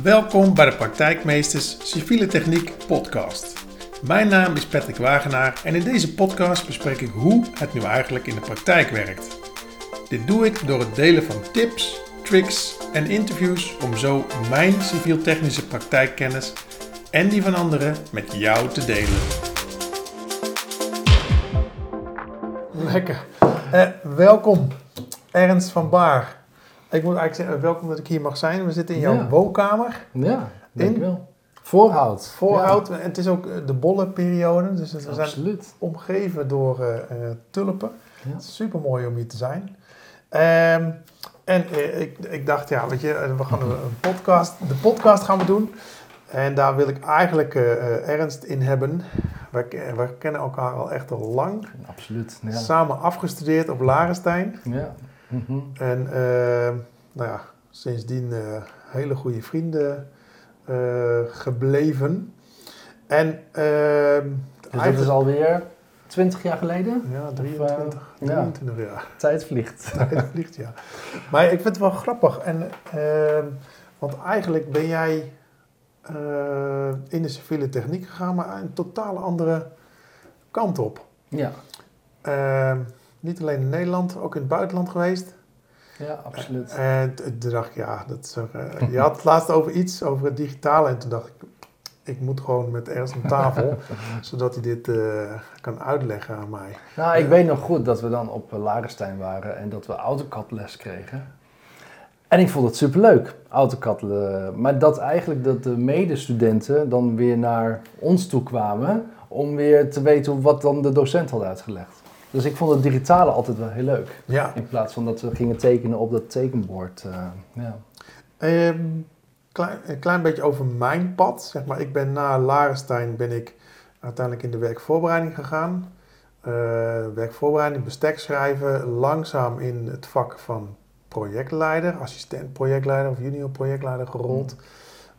Welkom bij de Praktijkmeesters Civiele Techniek podcast. Mijn naam is Patrick Wagenaar en in deze podcast bespreek ik hoe het nu eigenlijk in de praktijk werkt. Dit doe ik door het delen van tips, tricks en interviews om zo mijn civiel-technische praktijkkennis en die van anderen met jou te delen. Lekker. Eh, welkom, Ernst van Baar. Ik moet eigenlijk zeggen, welkom dat ik hier mag zijn. We zitten in jouw Ja. woonkamer. Ja, denk ik wel. Voorhoud. Voorhout. En het is ook eh, de bollenperiode. Dus we Ja, zijn absoluut. omgeven door eh, eh, tulpen. Ja. Super mooi om hier te zijn. Ehm, en ik, ik dacht, ja, weet je, we gaan een, podcast. De podcast gaan we doen. En daar wil ik eigenlijk Ernst in hebben. We, we kennen elkaar al echt al lang. Absoluut. Ja. Samen afgestudeerd op Larenstein. ja. Mhm. En ehm, nou ja, sindsdien eh, hele goede vrienden eh, gebleven. En ehm Dus dat is alweer 20 jaar geleden? Ja, Of, 23, eh, ja. 23 jaar. Tijd vliegt. Het vliegt, ja. Maar ik vind het wel grappig. En, ehm, want eigenlijk ben jij eh, in de civiele techniek gegaan, maar een totale andere kant op. Ja. Niet alleen in Nederland, ook in het buitenland geweest. Ja, absoluut. En t- toen dacht ik, ja, dat is, eh, je had het laatst over iets, over het digitale. En toen dacht ik, ik moet gewoon met Ernst aan tafel, zodat hij dit eh, kan uitleggen aan mij. Nou, ik weet nog goed dat we dan op eh, Larenstein waren en dat we AutoCAD les kregen. En ik vond het superleuk, AutoCAD. eh, Maar dat eigenlijk dat de medestudenten dan weer naar ons toe kwamen om weer te weten wat dan de docent had uitgelegd. Dus ik vond het digitale altijd wel heel leuk. Ja, In plaats van dat we gingen tekenen op dat tekenbord. eh, ja. Ehm, klein, een klein beetje over mijn pad. Zeg maar, ik ben na Larenstein ben ik uiteindelijk in de werkvoorbereiding gegaan. Eh, werkvoorbereiding, bestek schrijven, langzaam in het vak van projectleider, assistent projectleider of junior projectleider gerold.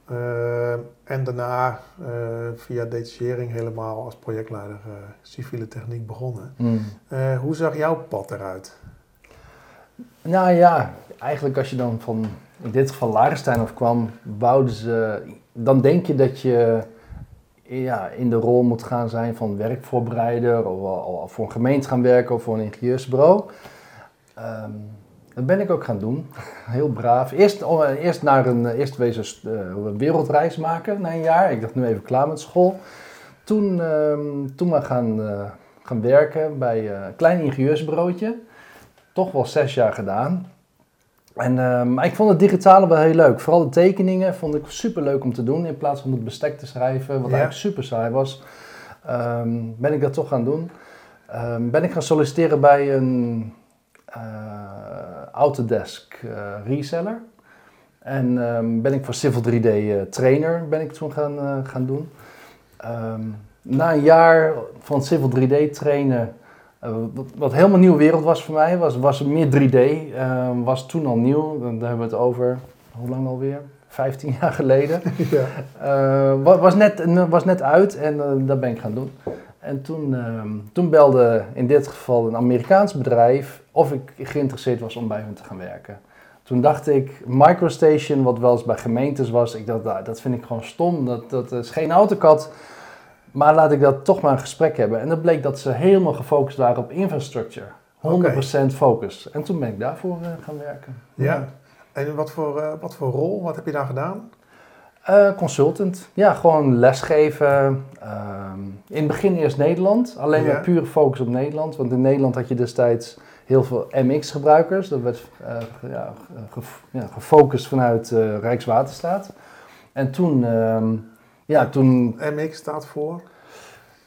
Eh, en daarna eh, via detachering helemaal als projectleider eh, civiele techniek begonnen. Mm. Eh, hoe zag jouw pad eruit? Nou ja, eigenlijk als je dan van, in dit geval Larenstein af kwam, wouden ze, dan denk je dat je ja, in de rol moet gaan zijn van werkvoorbereider, of al voor een gemeente gaan werken of voor een ingenieursbureau. Ehm, dat ben ik ook gaan doen, heel braaf. Eerst, oh, eerst, naar een, eh, eerst wezen eh, een wereldreis maken na een jaar. Ik dacht nu even klaar met school. Toen, ehm, toen maar gaan, eh, gaan werken bij een klein ingenieursbureautje toch wel zes jaar gedaan. En, maar ik vond het digitale wel heel leuk. Vooral de tekeningen vond ik super leuk om te doen. In plaats van het bestek te schrijven, wat Ja. eigenlijk super saai was, ehm, ben ik dat toch gaan doen. Ben ik gaan solliciteren bij een Autodesk eh, reseller. En ehm, ben ik voor Civil 3D eh, trainer ben ik toen gaan, eh, gaan doen. Ehm, na een jaar van Civil 3D trainen wat, wat helemaal nieuwe wereld was voor mij, was, was meer 3D. eh, was toen al nieuw. Dan daar hebben we het over, hoe lang alweer? 15 jaar geleden. ja. Wa- was, net, was net uit en dat ben ik gaan doen. En toen, ehm, toen belde in dit geval een Amerikaans bedrijf of ik geïnteresseerd was om bij hen te gaan werken. Toen dacht ik, Microstation, wat wel eens bij gemeentes was, ik dacht, nou, dat vind ik gewoon stom. Dat, dat is geen AutoCAD. Maar laat ik dat toch maar een gesprek hebben. En dat bleek dat ze helemaal gefocust waren op infrastructure. 100% focus. En toen ben ik daarvoor eh, gaan werken. ja. En wat voor, eh, wat voor rol, wat heb je daar gedaan? Eh, consultant. Ja, gewoon lesgeven. Ehm, in het begin eerst Nederland. Alleen maar pure focus op Nederland. Want in Nederland had je destijds heel veel MX-gebruikers. Dat werd eh, ge- ja, ge- ja, gefocust vanuit eh, Rijkswaterstaat. En toen... ehm, ja, toen... MX staat voor.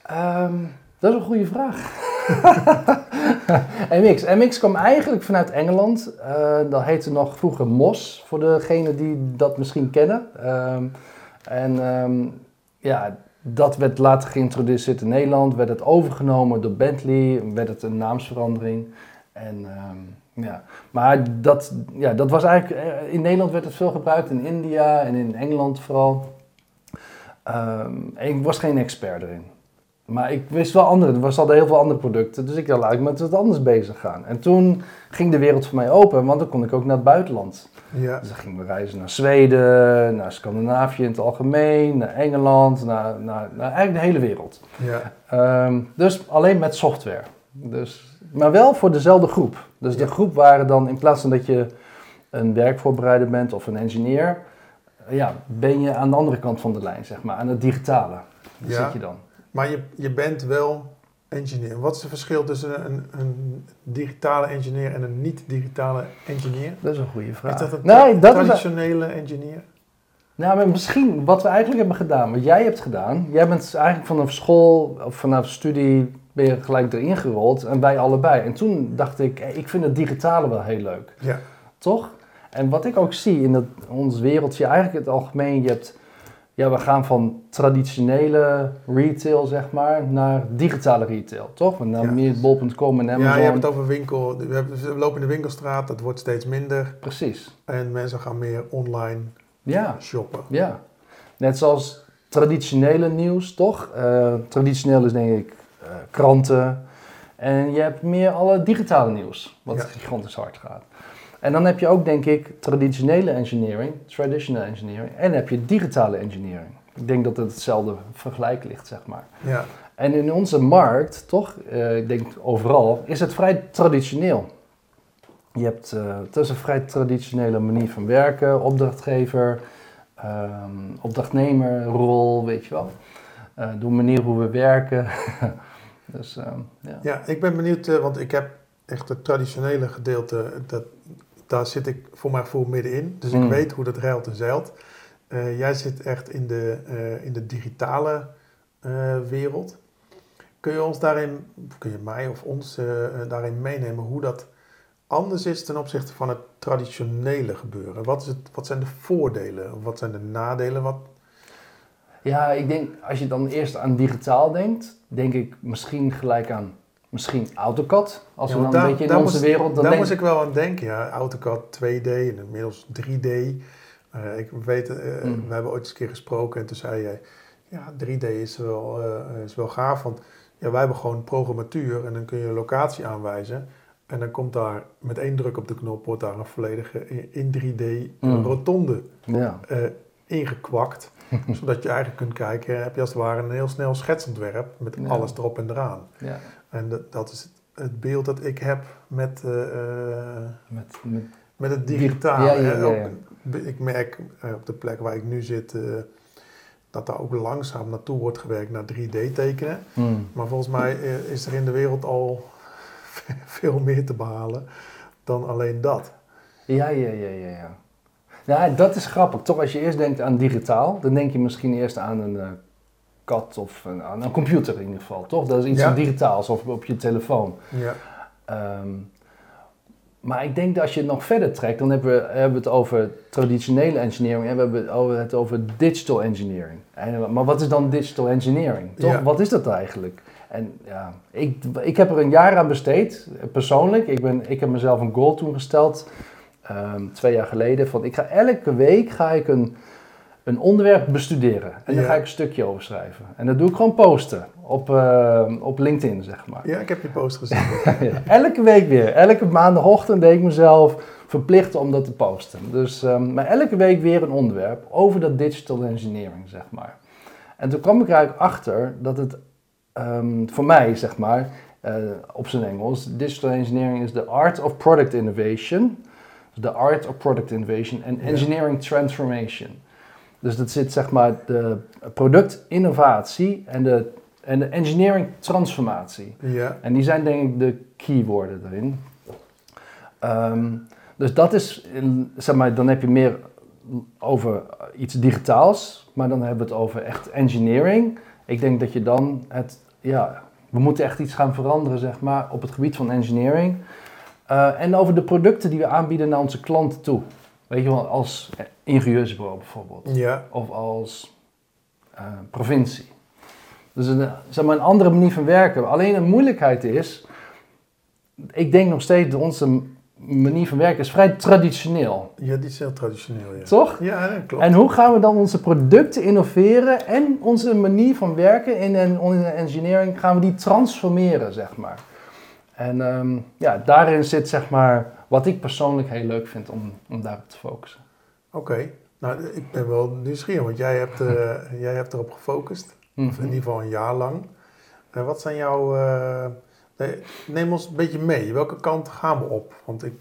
ehm, dat is een goede vraag. MX. MX kwam eigenlijk vanuit Engeland. Eh, dat heette nog vroeger MOS, voor degenen die dat misschien kennen. Ehm, en ehm, ja, dat werd later geïntroduceerd in Nederland, werd het overgenomen door Bentley, werd het een naamsverandering. En, ehm, ja. Maar dat, ja, dat was eigenlijk, eh, in Nederland werd het veel gebruikt, in India en in Engeland vooral. Ik was geen expert erin. Maar ik wist wel andere, er hadden heel veel andere producten. Dus ik dacht, laat ik met wat anders bezig gaan. En toen ging de wereld voor mij open, want dan kon ik ook naar het buitenland. Ja. Dus dan gingen we reizen naar Zweden, naar Scandinavië in het algemeen, naar Engeland, naar, naar, naar eigenlijk de hele wereld. Ja. Ehm, dus alleen met software. Dus, maar wel voor dezelfde groep. Dus de groep waren dan, in plaats van dat je een werkvoorbereider bent of een engineer, ja, ben je aan de andere kant van de lijn, zeg maar, aan het digitale. Daar Ja. zit je dan. Maar je, je bent wel engineer. Wat is het verschil tussen een, een digitale engineer en een niet-digitale engineer? Dat is een goede vraag. Is dat een nee, dat is, traditionele engineer? nou, maar misschien wat we eigenlijk hebben gedaan, wat jij hebt gedaan. Jij bent eigenlijk vanaf school of vanaf studie ben je gelijk erin gerold en wij allebei. En toen dacht ik, ik vind het digitale wel heel leuk. Ja. Toch? En wat ik ook zie in dat, ons wereldje, eigenlijk het algemeen, je hebt, ja, we gaan van traditionele retail, zeg maar, naar digitale retail, toch? Naar Ja. meer bol.com en Amazon. Ja, je hebt het over winkel. We, lopen in de winkelstraat, dat wordt steeds minder. Precies. En mensen gaan meer online Ja, shoppen. ja. Net zoals traditionele nieuws, toch? Eh, traditioneel is denk ik eh, kranten. En je hebt meer alle digitale nieuws, wat Ja. gigantisch hard gaat. En dan heb je ook, denk ik, traditionele engineering, traditional engineering, en heb je digitale engineering. Ik denk dat het hetzelfde vergelijk ligt, zeg maar. Ja, En in onze markt, toch, eh, ik denk overal, is het vrij traditioneel. Je hebt, eh, het is een vrij traditionele manier van werken, opdrachtgever, ehm, opdrachtnemerrol, weet je wel. Eh, de manier hoe we werken. dus ehm, ja. ja ik ben benieuwd, want ik heb echt het traditionele gedeelte, dat, daar zit ik voor mijn gevoel middenin. Dus ik Mm. weet hoe dat ruilt en zeilt. Eh, jij zit echt in de, eh, in de digitale eh, wereld. Kun je ons daarin, kun je mij of ons daarin meenemen hoe dat anders is ten opzichte van het traditionele gebeuren? Wat, is het, wat zijn de voordelen? Wat zijn de nadelen? Wat, ja, ik denk, als je dan eerst aan digitaal denkt, denk ik misschien gelijk aan misschien AutoCAD. Als Ja, we dan want een daar- beetje in daar onze moest- wereld... Dan Daar denk moest ik wel aan denken, ja. AutoCAD 2D en inmiddels 3D. Eh, ik weet, eh, Mm. we hebben ooit eens een keer gesproken en toen zei jij, ja, 3D is wel, eh, is wel gaaf, want ja, wij hebben gewoon programmatuur en dan kun je een locatie aanwijzen. En dan komt daar met één druk op de knop, wordt daar een volledige in- in 3D Mm. rotonde Ja, eh, ingekwakt. zodat je eigenlijk kunt kijken, heb je als het ware een heel snel schetsontwerp met Ja. alles erop en eraan. ja. En dat, dat is het, het beeld dat ik heb met, eh, eh, Met, met, met het Dig- digitale. ja, ja, hè. ja, ja. Ook- Ik merk eh, op de plek waar ik nu zit dat daar ook langzaam naartoe wordt gewerkt naar 3D tekenen. Hmm. Maar volgens mij is er in de wereld al veel meer te behalen dan alleen dat. Ja, ja, ja, ja, ja. Ja, dat is grappig. Toch, als je eerst denkt aan digitaal, dan denk je misschien eerst aan een kat of een, aan een computer in ieder geval, toch? Dat is iets Ja. digitaals of op je telefoon. Ja, Ehm, maar ik denk dat als je het nog verder trekt, dan hebben we, hebben we het over traditionele engineering en we hebben het over- het over digital engineering. En, maar wat is dan digital engineering? Toch? Ja. Wat is dat eigenlijk? En ja, ik, ik heb er een jaar aan besteed, persoonlijk. Ik, ben, ik heb mezelf een goal toen gesteld, ehm, twee jaar geleden, van ik ga elke week ga ik een, een onderwerp bestuderen. En daar Ja. ga ik een stukje over schrijven. En dat doe ik gewoon posten op, eh, op LinkedIn, zeg maar. ja ik heb je post gezien. Elke week weer. Elke maandagochtend deed ik mezelf verplicht om dat te posten. Dus, ehm, maar elke week weer een onderwerp over dat digital engineering, zeg maar. En toen kwam ik eigenlijk achter dat het ehm, voor mij, zeg maar, eh, op zijn Engels, digital engineering is the art of product innovation. The art of product innovation en Ja. engineering transformation. Dus dat zit, zeg maar, de productinnovatie en de, en de engineering transformatie. Ja, En die zijn denk ik de keywoorden erin. Ehm, dus dat is, zeg maar, dan heb je meer over iets digitaals, maar dan hebben we het over echt engineering. Ik denk dat je dan het, ja, we moeten echt iets gaan veranderen, zeg maar, op het gebied van engineering. Eh, en over de producten die we aanbieden naar onze klanten toe. Weet je wel, als ingenieursbureau bijvoorbeeld ja, of als eh, provincie. Dus een, zeg maar een andere manier van werken. Alleen een moeilijkheid is, ik denk nog steeds dat onze manier van werken is vrij traditioneel. Ja, die is heel traditioneel, ja. Toch? Ja, dat klopt. En hoe gaan we dan onze producten innoveren en onze manier van werken in, in, in engineering, gaan we die transformeren, zeg maar. En ehm, ja, daarin zit zeg maar wat ik persoonlijk heel leuk vind om, om daarop te focussen. Oké, nou ik ben wel nieuwsgierig, want jij hebt, uh, jij hebt erop gefocust. Mhm. Of in ieder geval een jaar lang. Uh, wat zijn jouw... Uh, neem ons een beetje mee. Welke kant gaan we op? Want ik,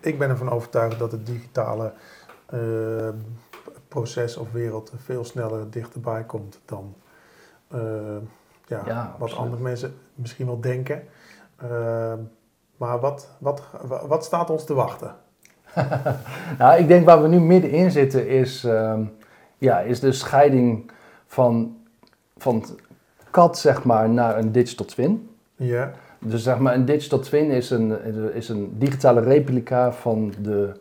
ik ben ervan overtuigd dat het digitale proces of wereld veel sneller dichterbij komt dan ja, Ja, wat andere mensen misschien wel denken. Uh, maar wat, wat, wat staat ons te wachten? nou, ik denk waar we nu middenin zitten is, uh, ja, is de scheiding van, van CAD zeg maar, naar een digital twin. Ja. Dus zeg maar, een digital twin is een, is een digitale replica van de,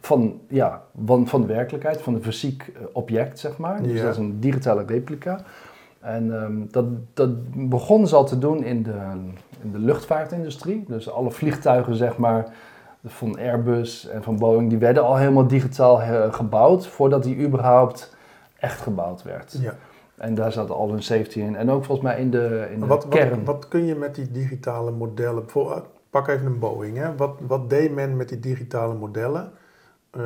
van, ja, van, van de werkelijkheid, van een fysiek object, zeg maar. Dus dat is een digitale replica. En um, dat, dat begonnen ze al te doen in de, in de luchtvaartindustrie. Dus alle vliegtuigen, zeg maar, van Airbus en van Boeing, die werden al helemaal digitaal gebouwd voordat die überhaupt echt gebouwd werd. ja. En daar zat al hun safety in. En ook volgens mij in de, in de Wat, wat, kern. wat kun je met die digitale modellen, bijvoorbeeld, pak even een Boeing, hè? Wat, wat deed men met die digitale modellen uh,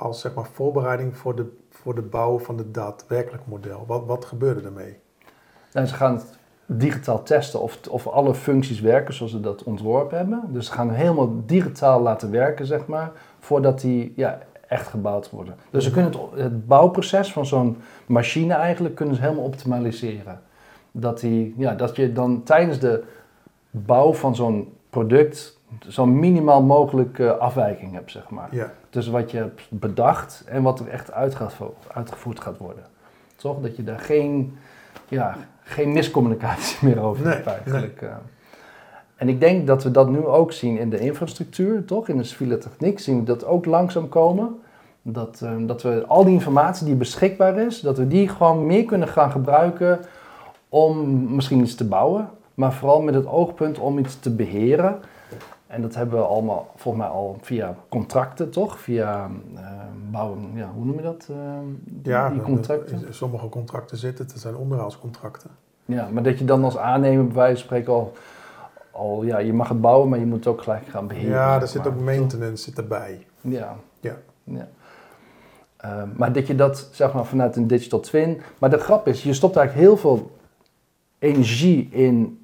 als zeg maar, voorbereiding voor de, voor de bouw van het daadwerkelijk model? Wat, wat gebeurde ermee? Nou, ze gaan het digitaal testen of, of alle functies werken zoals ze dat ontworpen hebben. Dus ze gaan helemaal digitaal laten werken, zeg maar, voordat die ja, echt gebouwd worden. Dus ze kunnen het, het bouwproces van zo'n machine eigenlijk kunnen ze helemaal optimaliseren. Dat, die, ja, dat je dan tijdens de bouw van zo'n product zo'n minimaal mogelijke afwijking hebt, zeg maar. Ja. Tussen wat je hebt bedacht en wat er echt uitgevoerd gaat worden. Toch? Dat je daar geen, ja, geen miscommunicatie meer over Nee, hebt eigenlijk. Nee. En ik denk dat we dat nu ook zien in de infrastructuur, toch? In de civiele techniek zien we dat ook langzaam komen. Dat, uh, dat we al die informatie die beschikbaar is, dat we die gewoon meer kunnen gaan gebruiken om misschien iets te bouwen. Maar vooral met het oogpunt om iets te beheren. En dat hebben we allemaal volgens mij al via contracten, toch? Via uh, bouwen, ja, hoe noem je dat? Uh, die, ja, die contracten. sommige contracten zitten, dat zijn onderhoudscontracten. Ja, maar dat je dan als aannemer bij wijze van spreken al, al, ja, je mag het bouwen, maar je moet het ook gelijk gaan beheren. Ja, er zit ook maintenance zit erbij. Ja. Ja. ja. Uh, maar dat je dat, zeg maar, vanuit een digital twin. Maar de grap is, je stopt eigenlijk heel veel energie in,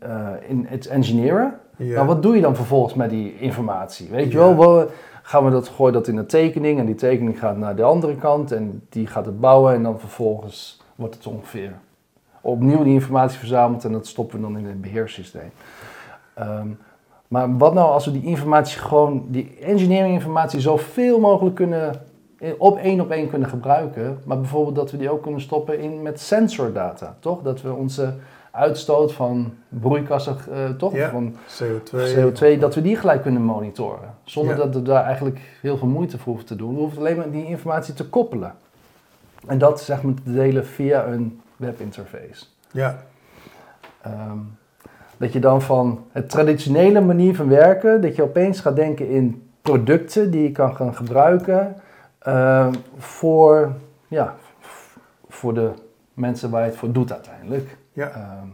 in het engineeren. Ja. Nou, wat doe je dan vervolgens met die informatie? Weet je wel, wel, gaan we dat, gooien dat in een tekening en die tekening gaat naar de andere kant en die gaat het bouwen en dan vervolgens wordt het ongeveer opnieuw die informatie verzameld en dat stoppen we dan in een beheerssysteem. Um, maar wat nou als we die informatie gewoon, die engineering informatie zoveel mogelijk kunnen, op één op één kunnen gebruiken, maar bijvoorbeeld dat we die ook kunnen stoppen in met sensordata, toch? Dat we onze uitstoot van broeikassen, uh, toch? Ja, van CO2. CO2, dat we die gelijk kunnen monitoren. Zonder Ja. dat we daar eigenlijk heel veel moeite voor hoeven te doen. We hoeven alleen maar die informatie te koppelen. En dat zeg maar te delen via een webinterface. Ja, Ehm, dat je dan van het traditionele manier van werken, dat je opeens gaat denken in producten die je kan gaan gebruiken ehm, voor, ja, voor de mensen waar je het voor doet uiteindelijk. Ja. Ehm,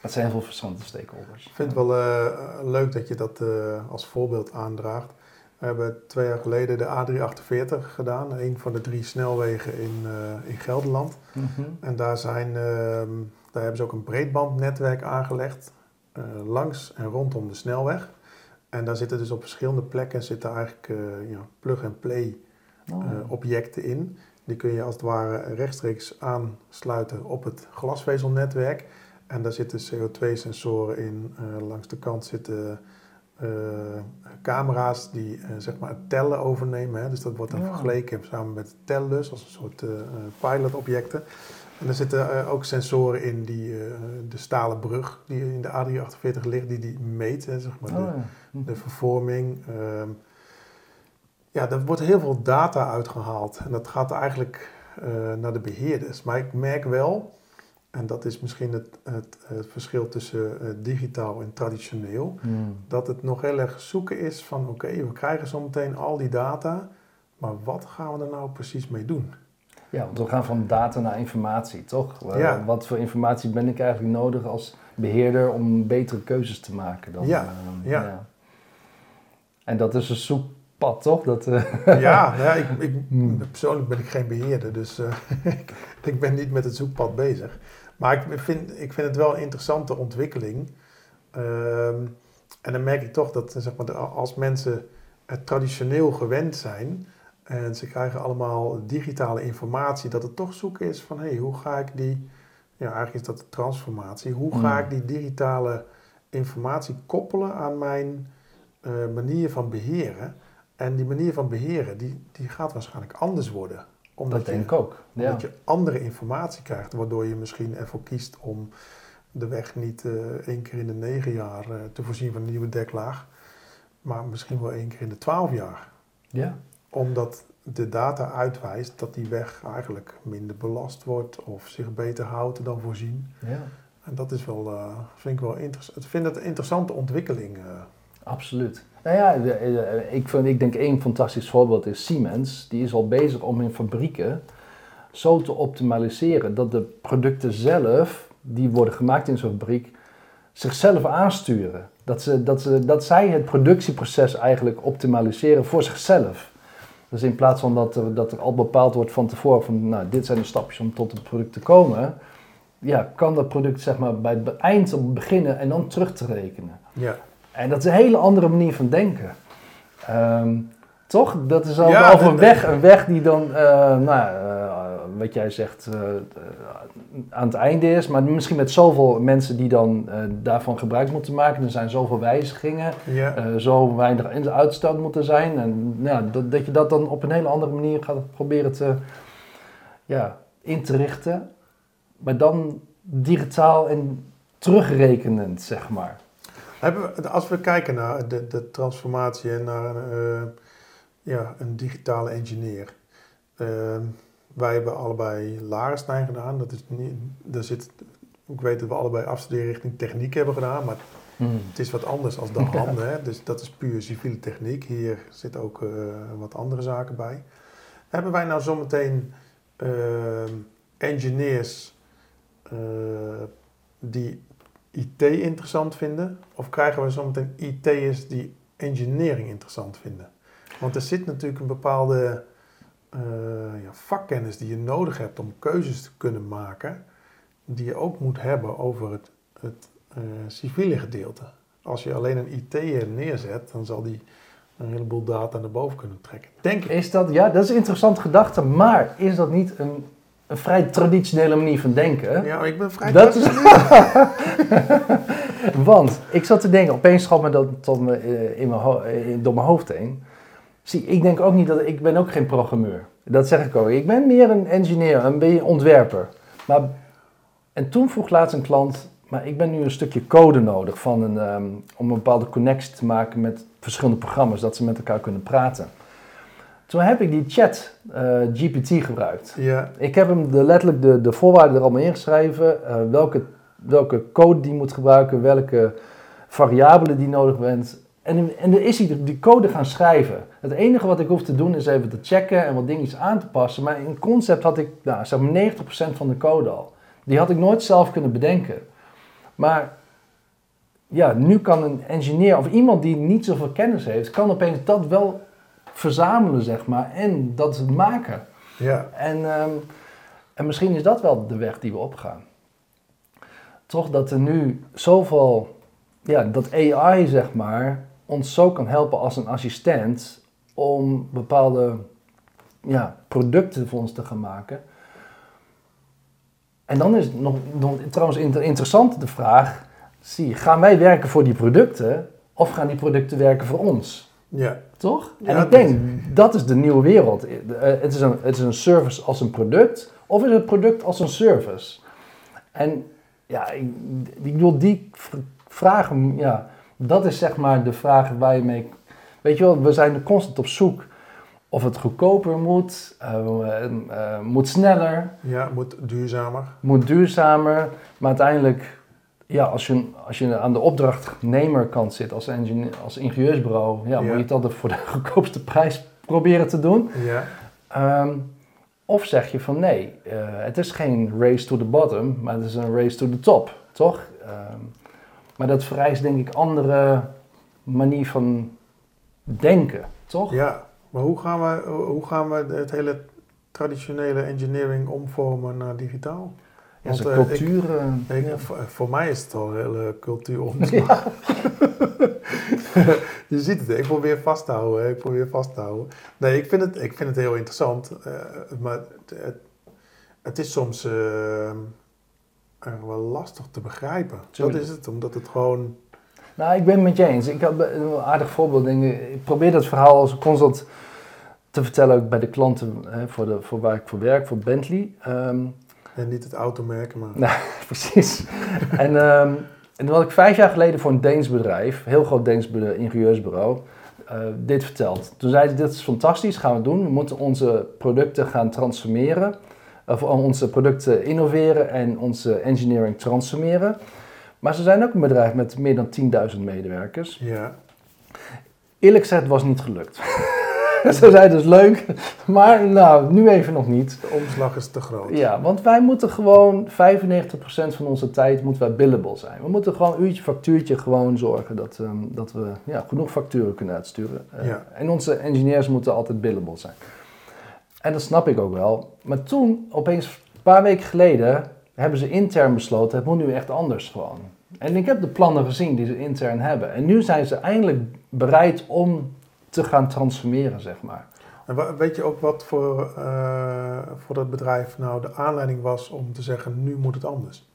dat zijn heel veel verschillende stakeholders. Ik vind het wel eh, leuk dat je dat eh, als voorbeeld aandraagt. We hebben twee jaar geleden de A348 gedaan, een van de drie snelwegen in, eh, in Gelderland. Mhm. En daar, zijn, ehm, daar hebben ze ook een breedbandnetwerk aangelegd, langs en rondom de snelweg. En daar zitten dus op verschillende plekken zitten eigenlijk ja, plug-and-play Oh. objecten in. Die kun je als het ware rechtstreeks aansluiten op het glasvezelnetwerk. En daar zitten CO2-sensoren in. Eh, langs de kant zitten eh, camera's die eh, zeg maar het tellen overnemen. Hè. Dus dat wordt dan Ja. vergeleken samen met tellus als een soort pilotobjecten. En er zitten ook sensoren in die de stalen brug die in de A348 ligt, die die meet, hè, zeg maar, de, Oh, ja. Mhm. de vervorming. ehm, ja, er wordt heel veel data uitgehaald en dat gaat eigenlijk eh, naar de beheerders. Maar ik merk wel, en dat is misschien het, het, het verschil tussen uh, digitaal en traditioneel, Hmm. dat het nog heel erg zoeken is van oké, we krijgen zometeen al die data, maar wat gaan we er nou precies mee doen? Ja, want we gaan van data naar informatie, toch? Eh, Ja. Wat voor informatie ben ik eigenlijk nodig als beheerder om betere keuzes te maken? Dan, Ja, eh, ja. En dat is een zoekpad, toch? Dat, eh, Ja, nou ja ik, ik, Hmm. persoonlijk ben ik geen beheerder, dus eh, ik, ben niet met het zoekpad bezig. Maar ik vind, ik vind het wel een interessante ontwikkeling. Ehm, en dan merk ik toch dat zeg maar, als mensen het traditioneel gewend zijn en ze krijgen allemaal digitale informatie, dat het toch zoeken is van hé, hey, hoe ga ik die, ja eigenlijk is dat de transformatie, hoe ga Hmm. ik die digitale informatie koppelen aan mijn eh, manier van beheren? En die manier van beheren, die, die gaat waarschijnlijk anders worden. Omdat, dat denk ik ook. Ja. omdat je andere informatie krijgt, waardoor je misschien ervoor kiest om de weg niet eh, één keer in de negen jaar eh, te voorzien van een nieuwe deklaag, maar misschien wel één keer in de twaalf jaar. ja. Omdat de data uitwijst dat die weg eigenlijk minder belast wordt of zich beter houdt dan voorzien. ja. En dat is wel, eh, vind ik wel interessant. Ik vind het een interessante ontwikkeling. Absoluut. Nou ja, de- eh, ik, vind, ik denk één fantastisch voorbeeld is Siemens. Die is al bezig om hun fabrieken zo te optimaliseren dat de producten zelf, die worden gemaakt in zo'n fabriek, zichzelf aansturen. Dat, ze, dat, ze, dat zij het productieproces eigenlijk optimaliseren voor zichzelf. Dus in plaats van dat dat er al bepaald wordt van tevoren van, nou, dit zijn de stapjes om tot het product te komen, ja, kan dat product zeg maar bij het eind beginnen en dan terug te rekenen. ja. En dat is een hele andere manier van denken. Ehm, toch? Dat is al Ja, over een weg, een weg die dan, eh, nou, eh, wat jij zegt, eh, aan het einde is. Maar misschien met zoveel mensen die dan daarvan gebruik moeten maken. Er zijn zoveel wijzigingen, Ja. zo weinig in de uitstoot moeten zijn. En nou, dat, dat je dat dan op een hele andere manier gaat proberen te, ja, in te richten. Maar dan digitaal en terugrekenend, zeg maar. Hebben we, als we kijken naar de, de transformatie en naar eh, ja, een digitale engineer. Eh, wij hebben allebei Larenstein gedaan. Dat is niet, daar zit, ik weet dat we allebei afstuderen richting techniek hebben gedaan, maar het is wat anders als de handen. Hè? Dus dat is puur civiele techniek. Hier zitten ook eh, wat andere zaken bij. Hebben wij nou zometeen eh, engineers eh, die IT interessant vinden? Of krijgen we zometeen IT'ers die engineering interessant vinden? Want er zit natuurlijk een bepaalde eh, ja, vakkennis die je nodig hebt om keuzes te kunnen maken, die je ook moet hebben over het, het eh, civiele gedeelte. Als je alleen een IT'er neerzet, dan zal die een heleboel data naar boven kunnen trekken. Denk. Is dat, ja, dat is een interessante gedachte, maar is dat niet een, een vrij traditionele manier van denken? Ja, ik ben vrij Dat traditioneel. Want ik zat te denken, opeens schoot me dat tot me, eh, in mijn door mijn hoofd heen. Zie, ik denk ook niet dat ik ben ook geen programmeur. Dat zeg ik ook. Ik ben meer een engineer, een beetje ontwerper. Maar, en toen vroeg laatst een klant, maar ik ben nu een stukje code nodig van een, ehm, om een bepaalde connectie te maken met verschillende programma's, dat ze met elkaar kunnen praten. Toen heb ik die chat eh, GPT gebruikt. Ja, Ik heb hem de, letterlijk de, de voorwaarden er allemaal ingeschreven. eh, welke, welke code die moet gebruiken, welke variabelen die nodig bent. En, en dan is hij die code gaan schrijven. Het enige wat ik hoef te doen is even te checken en wat dingetjes aan te passen. Maar in concept had ik nou, zeg maar 90% van de code al. Die had ik nooit zelf kunnen bedenken. Maar ja, nu kan een engineer of iemand die niet zoveel kennis heeft, kan opeens dat wel verzamelen, zeg maar, en dat maken. ja, En, ehm, en misschien is dat wel de weg die we opgaan. Toch dat er nu zoveel, ja, dat AI zeg maar, ons zo kan helpen als een assistent om bepaalde ja, producten voor ons te gaan maken. En dan is het nog, nog trouwens inter- interessant de vraag, zie, gaan wij werken voor die producten of gaan die producten werken voor ons? Ja. Toch? Ja, en ik denk, dat is de nieuwe wereld. Eh, Het is, een, het is een service als een product, of is het product als een service? En ja, ik, ik bedoel, die vragen, ja, dat is zeg maar de vraag waar je mee... Weet je wel, we zijn constant op zoek of het goedkoper moet, uh, uh, moet sneller. Ja, moet duurzamer. Moet duurzamer. Maar uiteindelijk, ja, als je, als je aan de opdrachtnemerkant zit als, ingenieur, als ingenieursbureau, ja, moet je het altijd voor de goedkoopste prijs proberen te doen. Ja. Um, of zeg je van nee, uh, het is geen race to the bottom, maar het is een race to the top, toch? Um, maar dat vereist denk ik andere manier van denken, toch? Ja, maar hoe gaan we, hoe gaan we het hele traditionele engineering omvormen naar digitaal? Ja, Want, cultuur. Ik, ik, ja. voor, mij is het al een hele cultuuromslag. je ziet het, ik probeer vast te houden. Ik probeer vast te houden. Nee, ik vind het, ik vind het heel interessant. Uh, maar het, het, is soms uh, wel lastig te begrijpen. Tuurlijk. Dat is het, omdat het gewoon... Nou, ik ben het met je eens. Ik heb een aardig voorbeeld. Ik probeer dat verhaal als constant te vertellen ook bij de klanten hè, voor, de, voor waar ik voor werk, voor Bentley. Um, en niet het automerk, maar... Nou, precies. en, um, en toen had ik vijf jaar geleden voor een Deens bedrijf, een heel groot Deens ingenieursbureau, uh, dit verteld. Toen zei ze, dit is fantastisch, gaan we doen. We moeten onze producten gaan transformeren. Of onze producten innoveren en onze engineering transformeren. Maar ze zijn ook een bedrijf met meer dan 10.000 medewerkers. Ja. Eerlijk gezegd, het was niet gelukt. Ze zei dus leuk, maar nou, nu even nog niet. De omslag is te groot. Ja, want wij moeten gewoon 95% van onze tijd moeten wij billable zijn. We moeten gewoon uurtje factuurtje gewoon zorgen dat, um, dat we ja, genoeg facturen kunnen uitsturen. Uh, ja. En onze engineers moeten altijd billable zijn. En dat snap ik ook wel. Maar toen, opeens een paar weken geleden, hebben ze intern besloten, het moet nu echt anders gewoon. En ik heb de plannen gezien die ze intern hebben. En nu zijn ze eindelijk bereid om te gaan transformeren, zeg maar. En weet je ook wat voor, uh, voor dat bedrijf nou de aanleiding was om te zeggen, nu moet het anders?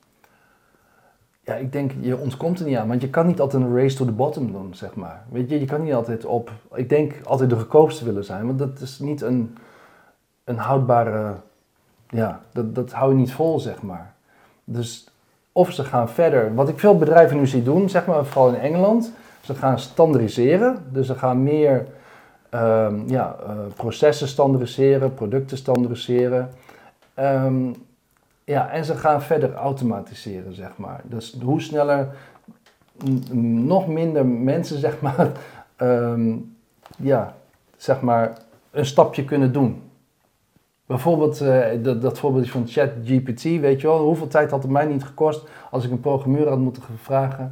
Ja, ik denk, je ontkomt er niet aan, want je kan niet altijd een race to the bottom doen, zeg maar. Weet je, je kan niet altijd op, ik denk, altijd de goedkoopste willen zijn, want dat is niet een, een houdbare, ja, dat, dat hou je niet vol, zeg maar. Dus of ze gaan verder, wat ik veel bedrijven nu zie doen, zeg maar, vooral in Engeland, ze gaan standaardiseren, dus ze gaan meer um, ja, uh, processen standaardiseren, producten standaardiseren. Um, ja, en ze gaan verder automatiseren, zeg maar. Dus hoe sneller nog minder mensen, zeg maar, um, ja, zeg maar, een stapje kunnen doen. Bijvoorbeeld uh, dat, dat voorbeeld van ChatGPT, weet je wel, hoeveel tijd had het mij niet gekost als ik een programmeur had moeten vragen.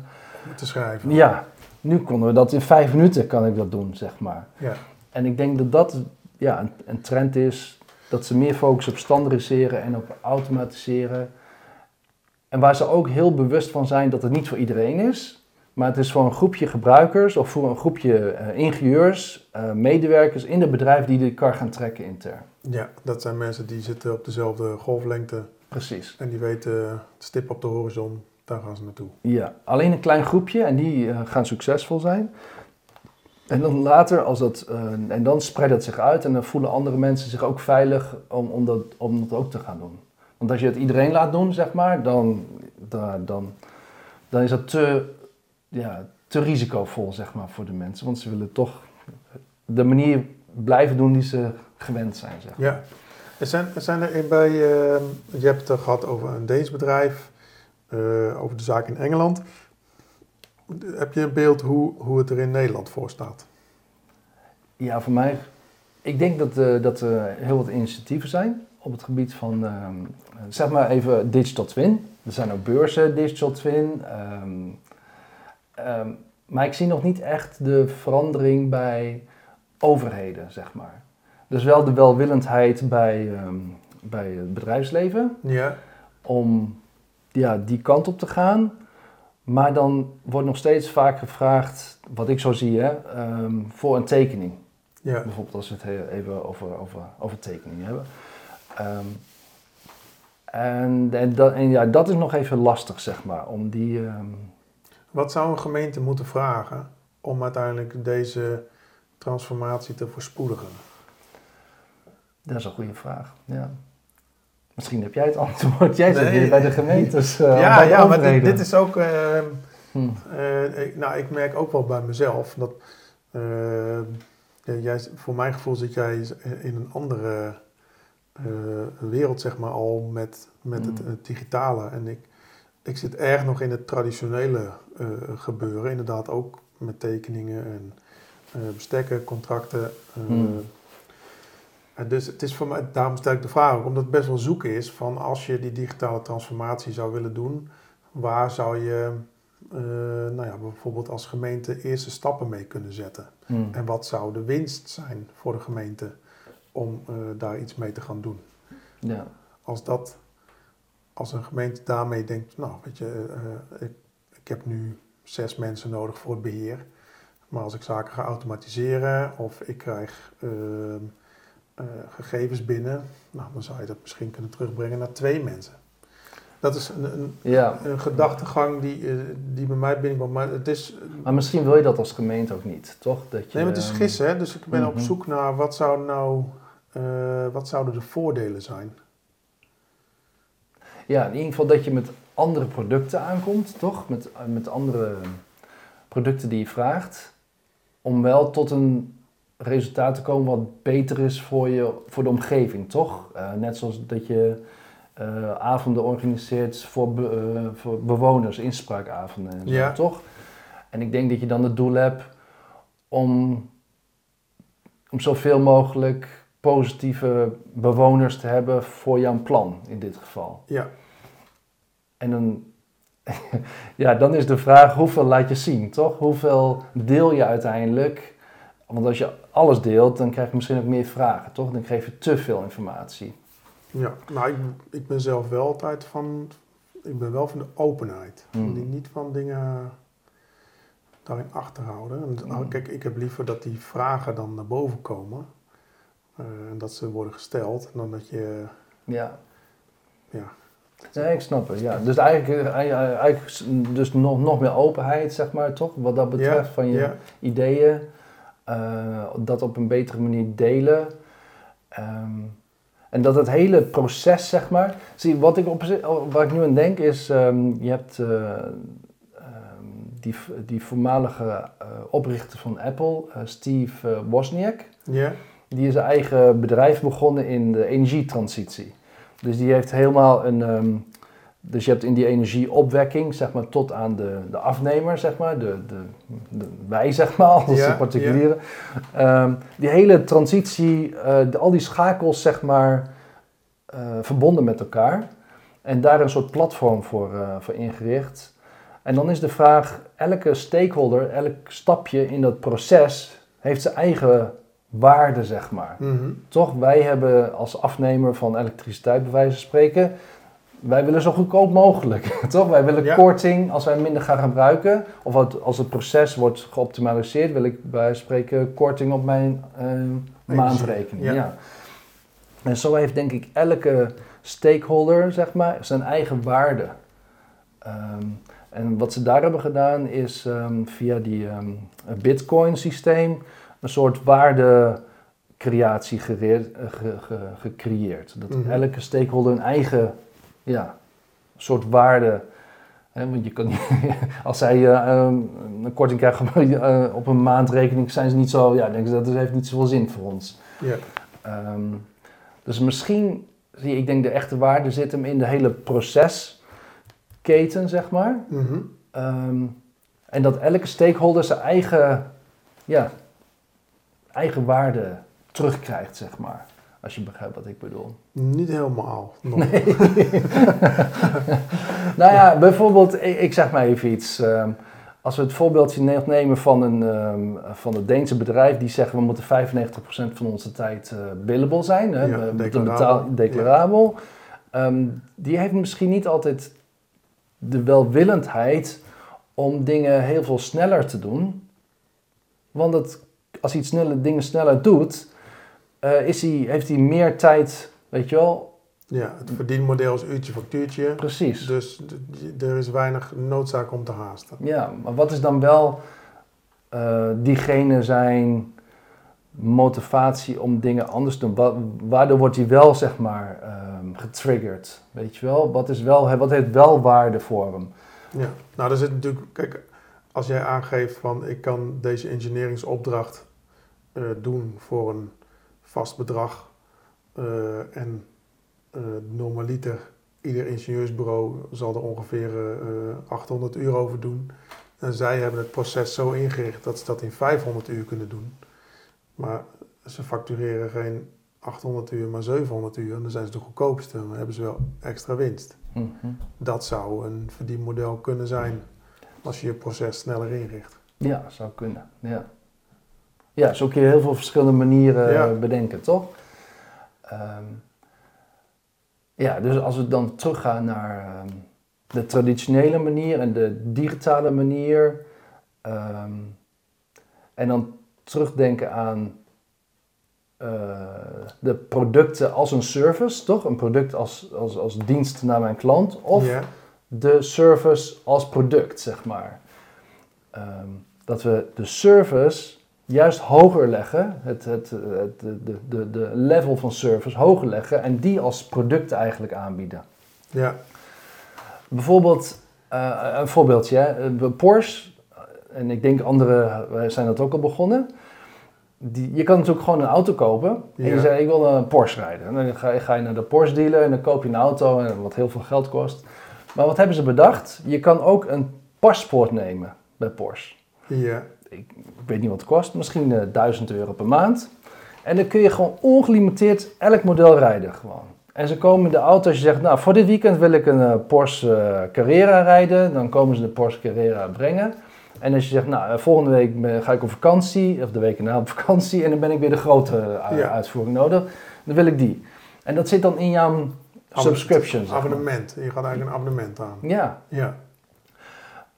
Te schrijven. Ja, nu konden we dat in vijf minuten, kan ik dat doen, zeg maar. Ja. En ik denk dat dat ja, een, een trend is, dat ze meer focussen op standaardiseren en op automatiseren. En waar ze ook heel bewust van zijn dat het niet voor iedereen is, maar het is voor een groepje gebruikers of voor een groepje uh, ingenieurs, uh, medewerkers in het bedrijf die de kar gaan trekken intern. Ja, dat zijn mensen die zitten op dezelfde golflengte. Precies. En die weten, stip op de horizon, daar gaan ze naartoe. Ja, alleen een klein groepje en die uh, gaan succesvol zijn. En dan later, als dat, uh, en dan spreidt het zich uit en dan voelen andere mensen zich ook veilig om, om, dat, om dat ook te gaan doen. Want als je het iedereen laat doen, zeg maar, dan, dan, dan, dan is dat te, ja, te risicovol, zeg maar, voor de mensen. Want ze willen toch de manier blijven doen die ze gewend zijn, zeg maar. Ja. Zijn, zijn er bij, uh, je hebt het gehad over een Deens bedrijf, uh, over de zaak in Engeland. Heb je een beeld hoe, hoe het er in Nederland voor staat? Ja, voor mij, ik denk dat, uh, dat er heel wat initiatieven zijn op het gebied van, uh, zeg maar even digital twin. Er zijn ook beurzen digital twin. Um, um, maar ik zie nog niet echt de verandering bij overheden, zeg maar. Dus wel de welwillendheid bij, um, bij het bedrijfsleven ja. om ja, die kant op te gaan. Maar dan wordt nog steeds vaak gevraagd, wat ik zo zie, hè, um, voor een tekening. Ja. Bijvoorbeeld als we het even over, over, over tekeningen hebben. Um, en, en, dat, en ja, dat is nog even lastig, zeg maar, om die... Um... Wat zou een gemeente moeten vragen om uiteindelijk deze transformatie te verspoedigen? Dat is een goede vraag, ja. Misschien heb jij het antwoord. Jij zit nee. bij de gemeentes. Uh, ja, ja maar dit, dit, is ook. Uh, hmm. uh, ik, nou, ik merk ook wel bij mezelf dat. ja, jij, voor mijn gevoel zit jij in een andere eh, wereld, zeg maar, al met, met het, Mm. het digitale. En ik, ik zit erg nog in het traditionele eh, gebeuren, inderdaad ook met tekeningen en eh, bestekken, contracten. eh, Mm. En dus het is voor mij, daarom stel ik de vraag ook, omdat het best wel zoeken is van als je die digitale transformatie zou willen doen, waar zou je eh, nou ja, bijvoorbeeld als gemeente eerste stappen mee kunnen zetten? Mm. En wat zou de winst zijn voor de gemeente om eh, daar iets mee te gaan doen? Ja. Als, dat, als een gemeente daarmee denkt, nou weet je, eh, ik, ik heb nu zes mensen nodig voor het beheer. Maar als ik zaken ga automatiseren of ik krijg eh, gegevens binnen, nou, dan zou je dat misschien kunnen terugbrengen naar twee mensen. Dat is een, een, ja. een gedachtegang die, eh, die bij mij binnenkomt. Maar het is, Maar misschien wil je dat als gemeente ook niet, toch? Dat je, nee, maar het is ehm, gissen, hè? dus ik ben op mhm. zoek naar wat, zou nou, eh, wat zouden de voordelen zijn. Ja, in ieder geval dat je met andere producten aankomt, toch? Met, met andere producten die je vraagt. Om wel tot een resultaat te komen wat beter is voor, je, voor de omgeving, toch? Eh, net zoals dat je eh, avonden organiseert voor, be- eh, voor bewoners, inspraakavonden en zo, Ja. toch? En ik denk dat je dan het doel hebt om, om zoveel mogelijk positieve bewoners te hebben voor jouw plan in dit geval. Ja, En dan, ja, dan is de vraag hoeveel laat je zien, toch? Hoeveel deel je uiteindelijk? Want als je alles deelt, dan krijg je misschien ook meer vragen, toch? Dan geef je te veel informatie. ja. nou ik, ik ben zelf wel altijd van, ik ben wel van de openheid. Die niet van dingen daarin achterhouden. En, nou, Hmm. Kijk, ik heb liever dat die vragen dan naar boven komen. eh, en dat ze worden gesteld. Dan dat je, Ja. ja, Nee, ik snap het. Ja. Dus eigenlijk, eh, eigenlijk dus nog, nog meer openheid, zeg maar, toch? Wat dat betreft, ja, van je ja, ideeën. Eh, dat op een betere manier delen. Ehm, en dat het hele proces, zeg maar. Zie, wat ik, op, waar ik nu aan denk is, ehm, je hebt eh, ehm, die, die voormalige eh, oprichter van Apple, Steve Wozniak. Die is zijn eigen bedrijf begonnen in de energietransitie. Dus die heeft helemaal een. Dus je hebt in die energieopwekking, zeg maar, tot aan de, de afnemer, zeg maar, de, de, de wij, zeg maar, als Ja, de particulieren. Ehm, die hele transitie, eh, de- al die schakels, zeg maar, eh, verbonden met elkaar. En daar een soort platform voor, eh, voor ingericht. En dan is de vraag, elke stakeholder, elk stapje in dat proces heeft zijn eigen waarde, zeg maar. mhm, Toch, wij hebben als afnemer van elektriciteit, bij wijze van spreken, wij willen zo goedkoop mogelijk. Toch, wij willen Ja. korting als wij minder gaan gebruiken. Of als het proces wordt geoptimaliseerd, wil ik bij spreken korting op mijn eh, maandrekening. ja. Ja. En zo heeft denk ik elke stakeholder, zeg maar, zijn eigen waarde. Ehm, en wat ze daar hebben gedaan is ehm, via die ehm, bitcoin systeem een soort waardecreatie gereerd- eh, ge- ge- gecreëerd. Dat Mhm. elke stakeholder een eigen ja, soort waarde. Hè, want je kan als zij eh, ehm, een korting krijgen eh, op een maandrekening, zijn ze niet zo. Ja, denken ze dat heeft niet zoveel zin voor ons. ja, Ehm, dus misschien zie ik denk de echte waarde zit hem in de hele procesketen, zeg maar. mhm. Ehm, en dat elke stakeholder zijn eigen, ja, eigen waarde terugkrijgt, zeg maar. Als je begrijpt wat ik bedoel. Niet helemaal. Nog. Nou ja, bijvoorbeeld, ik, ik zeg maar even iets. ehm, als we het voorbeeldje ne- nemen van een ehm, van het Deense bedrijf die zeggen we moeten 95% van onze tijd eh billable zijn, hè, Ja, we declarabel. betaal- declarabel. Ehm, die heeft misschien niet altijd de welwillendheid om dingen heel veel sneller te doen. Want het, als hij het snelle, dingen sneller doet, eh, is hij, heeft hij meer tijd, weet je wel, Ja, het verdienmodel is uurtje factuurtje. precies. Dus er is weinig noodzaak om te haasten. Ja, maar wat is dan wel eh, diegene zijn motivatie om dingen anders te doen? Wa- waardoor wordt hij wel, zeg maar, ehm, getriggerd? Weet je wel? Wat, is wel? Wat heeft wel waarde voor hem? Ja, nou, er zit natuurlijk, kijk, als jij aangeeft van ik kan deze engineeringsopdracht eh, doen voor een vast bedrag. Eh, en uh, normaliter, ieder ingenieursbureau zal er ongeveer 800 uur over doen. En zij hebben het proces zo ingericht dat ze dat in 500 uur kunnen doen. Maar ze factureren geen 800 uur, maar 700 uur. En dan zijn ze de goedkoopste. Dan hebben ze wel extra winst. Mhm. Dat zou een verdienmodel kunnen zijn als je je proces sneller inricht. Ja, zou kunnen. Ja, ja zo kun je heel veel verschillende manieren Ja. bedenken, toch? Ehm, ja, dus als we dan teruggaan naar ehm, de traditionele manier en de digitale manier. ehm, en dan terugdenken aan eh, de producten als een service, toch? Een product als, als, als dienst naar mijn klant. Of de service als product, zeg maar. Dat we de service juist hoger leggen, het, het, het, de, de, de, level van service hoger leggen en die als product eigenlijk aanbieden. ja, Bijvoorbeeld, eh, een voorbeeldje, hè. Eh, Porsche, en ik denk anderen zijn dat ook al begonnen. Die, je kan natuurlijk gewoon een auto kopen en je zegt ik wil een Porsche rijden. En dan ga je, ga je naar de Porsche dealer en dan koop je een auto en wat heel veel geld kost. Maar wat hebben ze bedacht? Je kan ook een paspoort nemen bij Porsche. ja, Ik, weet niet wat het kost, misschien eh 1000 euro per maand. En dan kun je gewoon ongelimiteerd elk model rijden gewoon. En ze komen in de auto als je zegt, nou voor dit weekend wil ik een eh, Porsche eh, Carrera rijden. Dan komen ze de Porsche Carrera brengen. En als je zegt, nou volgende week ga ik op vakantie, of de week erna op vakantie. En dan ben ik weer de grote Ja. uitvoering nodig. Dan wil ik die. En dat zit dan in jouw subscription. abonnement. Je gaat eigenlijk een abonnement aan. Ja, Ja,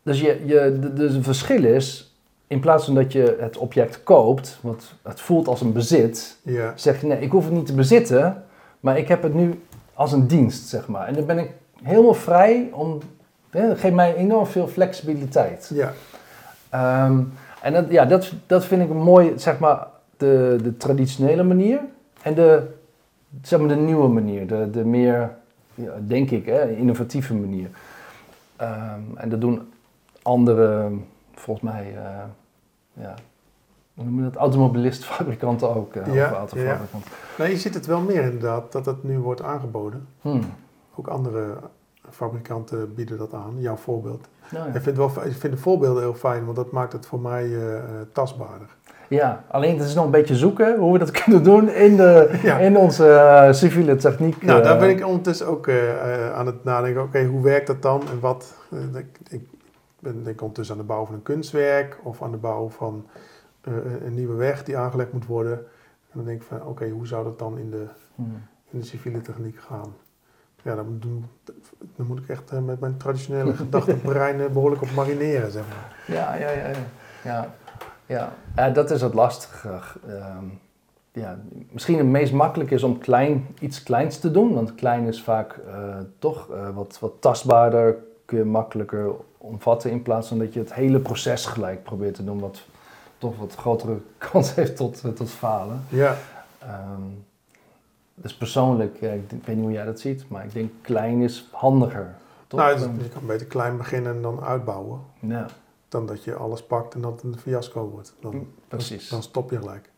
Dus je, je, de, het verschil is, in plaats van dat je het object koopt, want het voelt als een bezit, ja, zeg je nee, ik hoef het niet te bezitten, maar ik heb het nu als een dienst, zeg maar. En dan ben ik helemaal vrij om, hè, dat geeft mij enorm veel flexibiliteit. ja, Ehm, en dat, ja, dat, dat vind ik een mooi, zeg maar, de, de traditionele manier en de, zeg maar, de nieuwe manier, de, de meer, ja, denk ik, hè, innovatieve manier. Ehm, en dat doen andere, volgens mij, eh, ja, hoe noem je dat, automobilistfabrikanten ook. Ja, autofabrikanten. Nou, je ziet het wel meer inderdaad, dat het nu wordt aangeboden. Hmm. Ook andere fabrikanten bieden dat aan, jouw voorbeeld. Nou, Ik ja. vind, wel, ik vind de voorbeelden heel fijn, want dat maakt het voor mij eh, eh, tastbaarder. ja, alleen het is nog een beetje zoeken hoe we dat kunnen doen in, de, Ja. in onze civiele techniek. Nou, daar ben ik ondertussen ook aan het nadenken. Oké, hoe werkt dat dan? En wat? ik, ik ben denk ondertussen aan de bouw van een kunstwerk of aan de bouw van eh, een nieuwe weg die aangelegd moet worden. En dan denk ik van, oké, hoe zou dat dan in de, hmm. in de civiele techniek gaan? Ja, dan, moet- dan moet ik echt eh, met mijn traditionele gedachtenbrein eh, behoorlijk op marineren, zeg maar. Ja, ja, ja. ja. ja. ja. Dat is het lastige. Ehm, ja, misschien het meest makkelijk is om klein, iets kleins te doen. Want klein is vaak toch wat, wat tastbaarder. Kun je makkelijker omvatten in plaats van dat je het hele proces gelijk probeert te doen. Wat toch wat grotere kans heeft tot, tot falen. Ja, Ehm, dus persoonlijk, ja, ik weet niet hoe jij dat ziet, maar ik denk klein is handiger. Toch? nou, je kan beter klein beginnen en dan uitbouwen. ja, Dan dat je alles pakt en dat het een fiasco wordt. Dan, precies. dan stop je gelijk.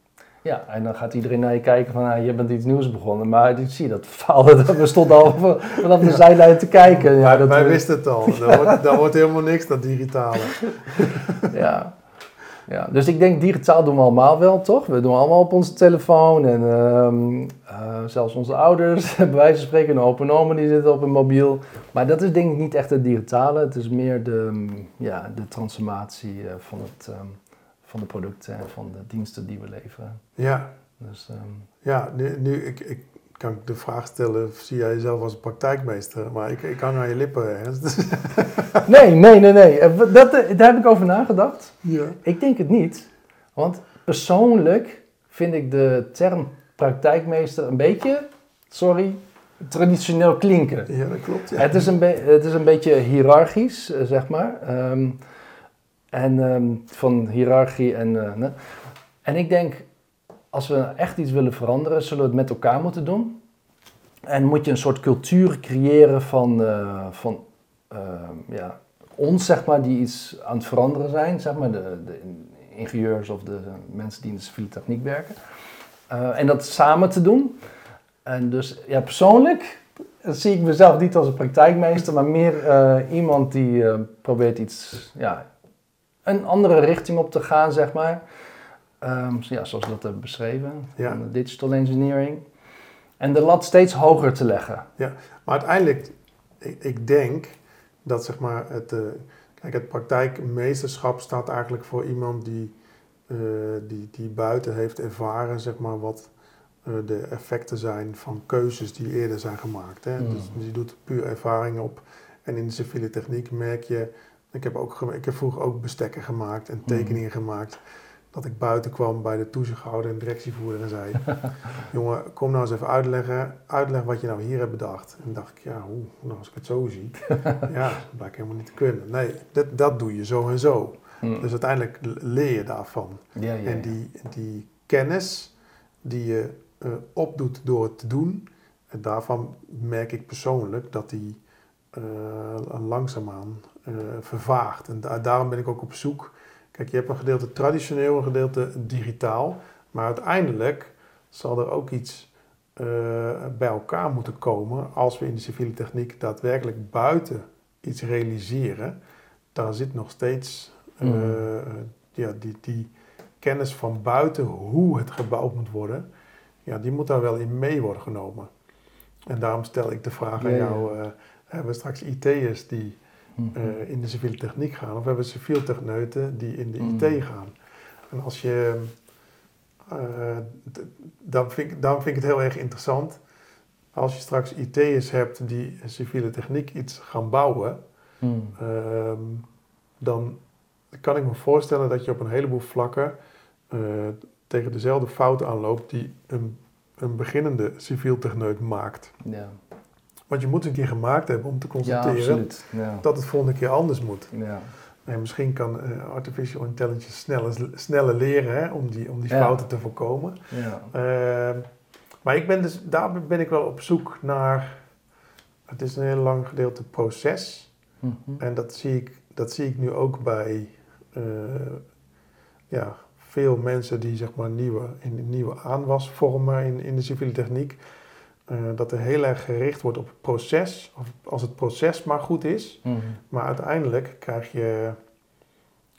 Ja, en dan gaat iedereen naar je kijken van, ah, je bent iets nieuws begonnen. Maar ik zie dat faalde, we stonden al van- vanaf de Ja. zijlijn te kijken. Ja, dat, Wij wisten het al. Dat wordt, dat wordt helemaal niks, dat digitale. Ja. ja, dus ik denk digitaal doen we allemaal wel, toch? We doen allemaal op onze telefoon en ehm, eh, zelfs onze ouders, bij wijze van spreken, een open oma die zitten op een mobiel. Maar dat is denk ik niet echt het digitale, het is meer de, mm, ja, de transformatie eh, van, het, ehm, van de producten en van de diensten die we leveren. Ja, Dus, ehm, ja nu, nu ik, ik kan de vraag stellen, zie jij jezelf als praktijkmeester? Maar ik, ik hang aan je lippen. Nee, nee, nee, nee. Eh, Dat, eh, daar heb ik over nagedacht. ja. Ik denk het niet. Want persoonlijk vind ik de term praktijkmeester een beetje, sorry, traditioneel klinken. ja, dat klopt. Ja. Het, is een het is een beetje hiërarchisch, eh, zeg maar. Ehm, en ehm, van hiërarchie en... eh, en ik denk, als we echt iets willen veranderen, zullen we het met elkaar moeten doen. En moet je een soort cultuur creëren van, eh, van ehm, ja, ons, zeg maar, die iets aan het veranderen zijn, zeg maar, de, de ingenieurs of de mensen die in de civiele techniek werken. Eh, en dat samen te doen. En dus ja, persoonlijk zie ik mezelf niet als een praktijkmeester, maar meer iemand die probeert iets, ja, een andere richting op te gaan, zeg maar. Ehm, ja, zoals we dat hebben beschreven, Ja. van de digital engineering. En de lat steeds hoger te leggen. Maar uiteindelijk, ik, ik denk dat zeg maar het, eh, kijk, het praktijkmeesterschap staat eigenlijk voor iemand die, eh, die, die buiten heeft ervaren, zeg maar, wat eh, de effecten zijn van keuzes die eerder zijn gemaakt. Hè? Mm. Dus die doet puur ervaring op. En in de civiele techniek merk je, ik heb, ook, ik heb vroeger ook bestekken gemaakt en tekeningen gemaakt. Dat ik buiten kwam bij de toezichthouder en directievoerder en zei: Jongen, kom nou eens even uitleggen, uitleg wat je nou hier hebt bedacht. En dan dacht ik, ja, oeh, nou als ik het zo zie, ja, dat blijkt helemaal niet te kunnen. Nee, dat, dat doe je zo en zo. Mm. Dus uiteindelijk leer je daarvan. ja, ja, En die, die kennis die je eh, opdoet door het te doen, en daarvan merk ik persoonlijk dat die eh, langzaamaan eh, vervaagt. En da- daarom ben ik ook op zoek. Kijk, je hebt een gedeelte traditioneel, een gedeelte digitaal. Maar uiteindelijk zal er ook iets eh, bij elkaar moeten komen als we in de civiele techniek daadwerkelijk buiten iets realiseren. Daar zit nog steeds eh, Mhm. ja, die, die kennis van buiten, hoe het gebouwd moet worden, ja, die moet daar wel in mee worden genomen. En daarom stel ik de vraag aan jou, eh, hebben we straks IT'ers die Mhm. eh, in de civiele techniek gaan, of hebben we civiel techneuten die in de Mm. IT gaan? En als je, eh, d- dan, vind ik, dan vind ik het heel erg interessant, als je straks IT'ers hebt die civiele techniek iets gaan bouwen, Mm. Ehm, dan kan ik me voorstellen dat je op een heleboel vlakken eh, tegen dezelfde fouten aanloopt die een, een beginnende civiel techneut maakt. Ja. Want je moet een keer gemaakt hebben om te constateren. Ja. dat het volgende keer anders moet. En misschien kan eh, artificial intelligence sneller, sneller leren hè, om die, om die fouten te voorkomen. Ja. Ehm, maar ik ben dus, daar ben ik wel op zoek naar. Het is een heel lang gedeelte proces. Mhm. En dat zie ik, dat zie ik nu ook bij eh, ja, veel mensen die zeg maar nieuwe, in nieuwe aanwas vormen in, in de civiele techniek. Eh, dat er heel erg gericht wordt op het proces, of als het proces maar goed is. Mhm. Maar uiteindelijk krijg je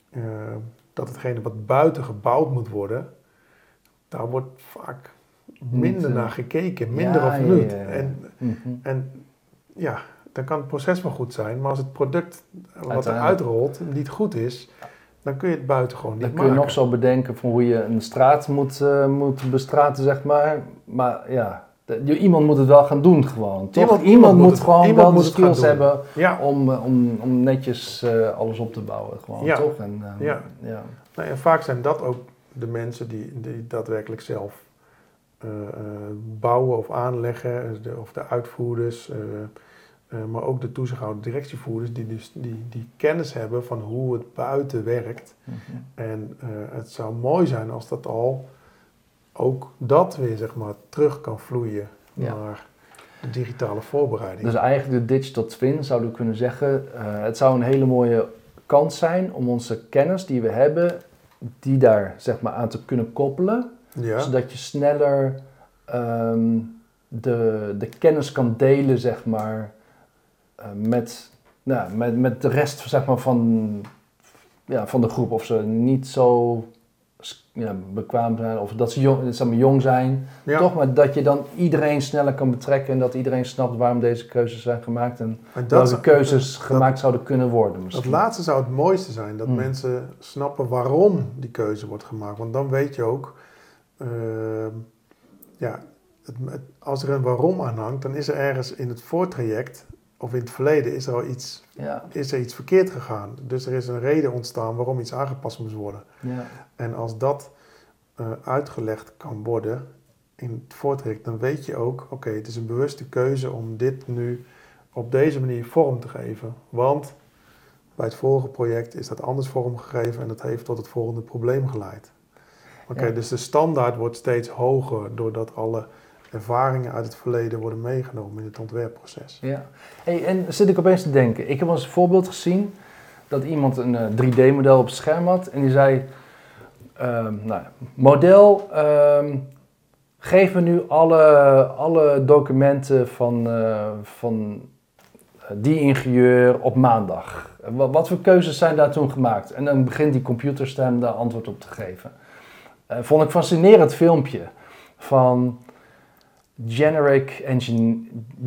eh, dat hetgene wat buiten gebouwd moet worden, daar wordt vaak minder eh, naar gekeken, minder ja, of niet. ja, ja. En, Mhm. en ja, dan kan het proces wel goed zijn, maar als het product wat eruit rolt niet goed is, dan kun je het buiten gewoon niet Dan kun maken. je nog zo bedenken van hoe je een straat moet, moet bestraten, zeg maar. Maar ja, de- iemand moet het wel gaan doen gewoon, toch? Iemand- Iemand, iemand moet het- gewoon iemand wel moet de skills hebben Ja, om, eh, om, om netjes eh, alles op te bouwen, gewoon, Ja. toch? En, eh, Ja. ja. nou, en vaak zijn dat ook de mensen die, die daadwerkelijk zelf eh, bouwen of aanleggen, de, of de uitvoerders, maar ook de toezichthouder, directievoerders, die dus die, die kennis hebben van hoe het buiten werkt. Mhm. En het zou mooi zijn als dat al ook dat weer zeg maar terug kan vloeien Ja. naar de digitale voorbereiding. Dus eigenlijk de digital twin zouden we kunnen zeggen, eh, het zou een hele mooie kans zijn om onze kennis die we hebben, die daar zeg maar aan te kunnen koppelen. ja, Zodat je sneller ehm, de, de kennis kan delen, zeg maar, eh, met, nou, met, met de rest zeg maar, van, ja, van de groep. Of ze niet zo ja, bekwaam zijn, of dat ze jong, zeg maar, jong zijn. ja. Toch, maar dat je dan iedereen sneller kan betrekken en dat iedereen snapt waarom deze keuzes zijn gemaakt en En welke zou- keuzes gemaakt zouden kunnen worden. Dat Misschien. laatste zou het mooiste zijn, dat Hmm. mensen snappen waarom die keuze wordt gemaakt. Want dan weet je ook, ehm, ja, het, het- als er een waarom aan hangt, dan is er ergens in het voortraject of in het verleden is er al iets, Ja, is er iets verkeerd gegaan. Dus er is een reden ontstaan waarom iets aangepast moest worden. ja. En als dat eh, uitgelegd kan worden in het voortraject, dan weet je ook, oké, het is een bewuste keuze om dit nu op deze manier vorm te geven. Want bij het vorige project is dat anders vormgegeven en dat heeft tot het volgende probleem geleid. Oké, Ja. dus de standaard wordt steeds hoger doordat alle ervaringen uit het verleden worden meegenomen in het ontwerpproces. Ja. Hey, en zit ik opeens te denken. Ik heb als voorbeeld gezien dat iemand een eh, 3D-model op het scherm had en die zei: ehm, nou, model, ehm, geef me nu alle, alle documenten van, eh, van eh, die ingenieur op maandag. Wat, wat voor keuzes zijn daar toen gemaakt? En dan begint die computerstem daar antwoord op te geven. Eh, vond ik fascinerend filmpje van Generic Engine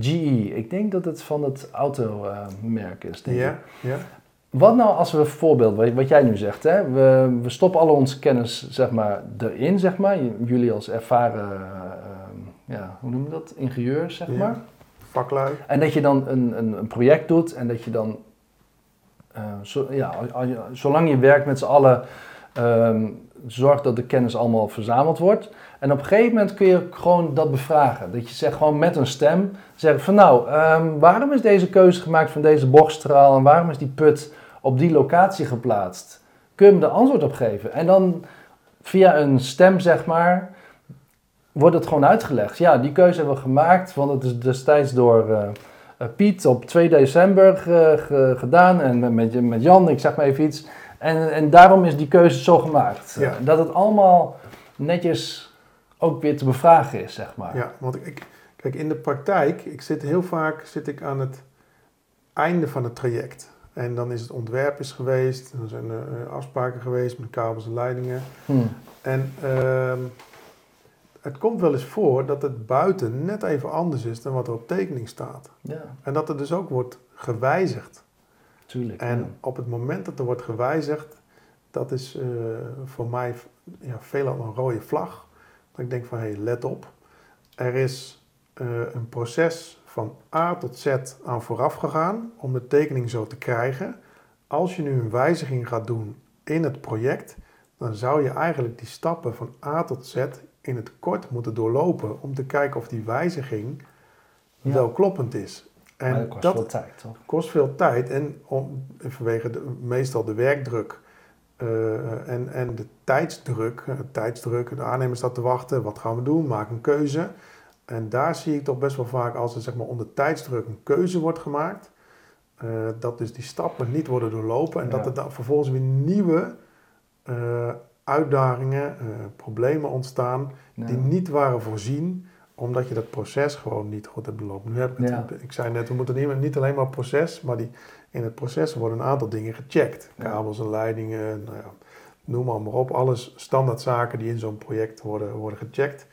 GE. Ik denk dat het van het automerk is. Denk ik. Ja. Wat nou als we een voorbeeld, wat- jij nu zegt, hè? We, we stoppen alle onze kennis zeg maar, erin, zeg maar. Jullie als ervaren, eh, ehm, ja, hoe noem je dat, ingenieurs, zeg Ja. maar. Vaklui. En dat je dan een, een, een project doet en dat je dan, eh, zo, ja, zolang je werkt met z'n allen, ehm zorg dat de kennis allemaal verzameld wordt. En op een gegeven moment kun je gewoon dat bevragen. Dat je zegt gewoon met een stem, zeg van nou, ehm, waarom is deze keuze gemaakt van deze bochtstraal en waarom is die put op die locatie geplaatst? Kun je me er antwoord op geven? En dan via een stem, zeg maar, wordt het gewoon uitgelegd. Ja, die keuze hebben we gemaakt, want het is destijds door eh, eh, Piet op 2 december ge- gedaan en met, met Jan, ik zeg maar even iets. En, en daarom is die keuze zo gemaakt. Ja. Eh, Dat het allemaal netjes ook weer te bevragen is, zeg maar. Ja, want ik, kijk, in de praktijk, ik zit heel vaak zit ik aan het einde van het traject. En dan is het ontwerp is geweest, er zijn er afspraken geweest met kabels en leidingen. Hm. En ehm, het komt wel eens voor dat het buiten net even anders is dan wat er op tekening staat. Ja, En dat er dus ook wordt gewijzigd. Tuurlijk. En ja. op het moment dat er wordt gewijzigd, dat is eh, voor mij ja, veelal een rode vlag. Dat ik denk van, hé, hey, let op. Er is eh, een proces van A tot Z aan vooraf gegaan om de tekening zo te krijgen. Als je nu een wijziging gaat doen in het project, dan zou je eigenlijk die stappen van A tot Z in het kort moeten doorlopen om te kijken of die wijziging Ja. wel kloppend is. En maar dat kost dat, veel tijd, toch? kost veel tijd en om, vanwege de, meestal de werkdruk eh, en, en de tijdsdruk, eh, tijdsdruk, de aannemer staat te wachten, wat gaan we doen, maak een keuze. En daar zie ik toch best wel vaak als er zeg maar, onder tijdsdruk een keuze wordt gemaakt, eh, dat dus die stappen niet worden doorlopen en dat er dan vervolgens weer nieuwe uitdagingen, problemen ontstaan Ja. die niet waren voorzien, omdat je dat proces gewoon niet goed hebt belopen. Nu heb ik, het, Ja. ik zei net, we moeten niet, niet alleen maar proces, maar die, in het proces worden een aantal dingen gecheckt. Kabels en leidingen, nou ja, noem maar, maar op. Alles standaardzaken die in zo'n project worden, worden gecheckt.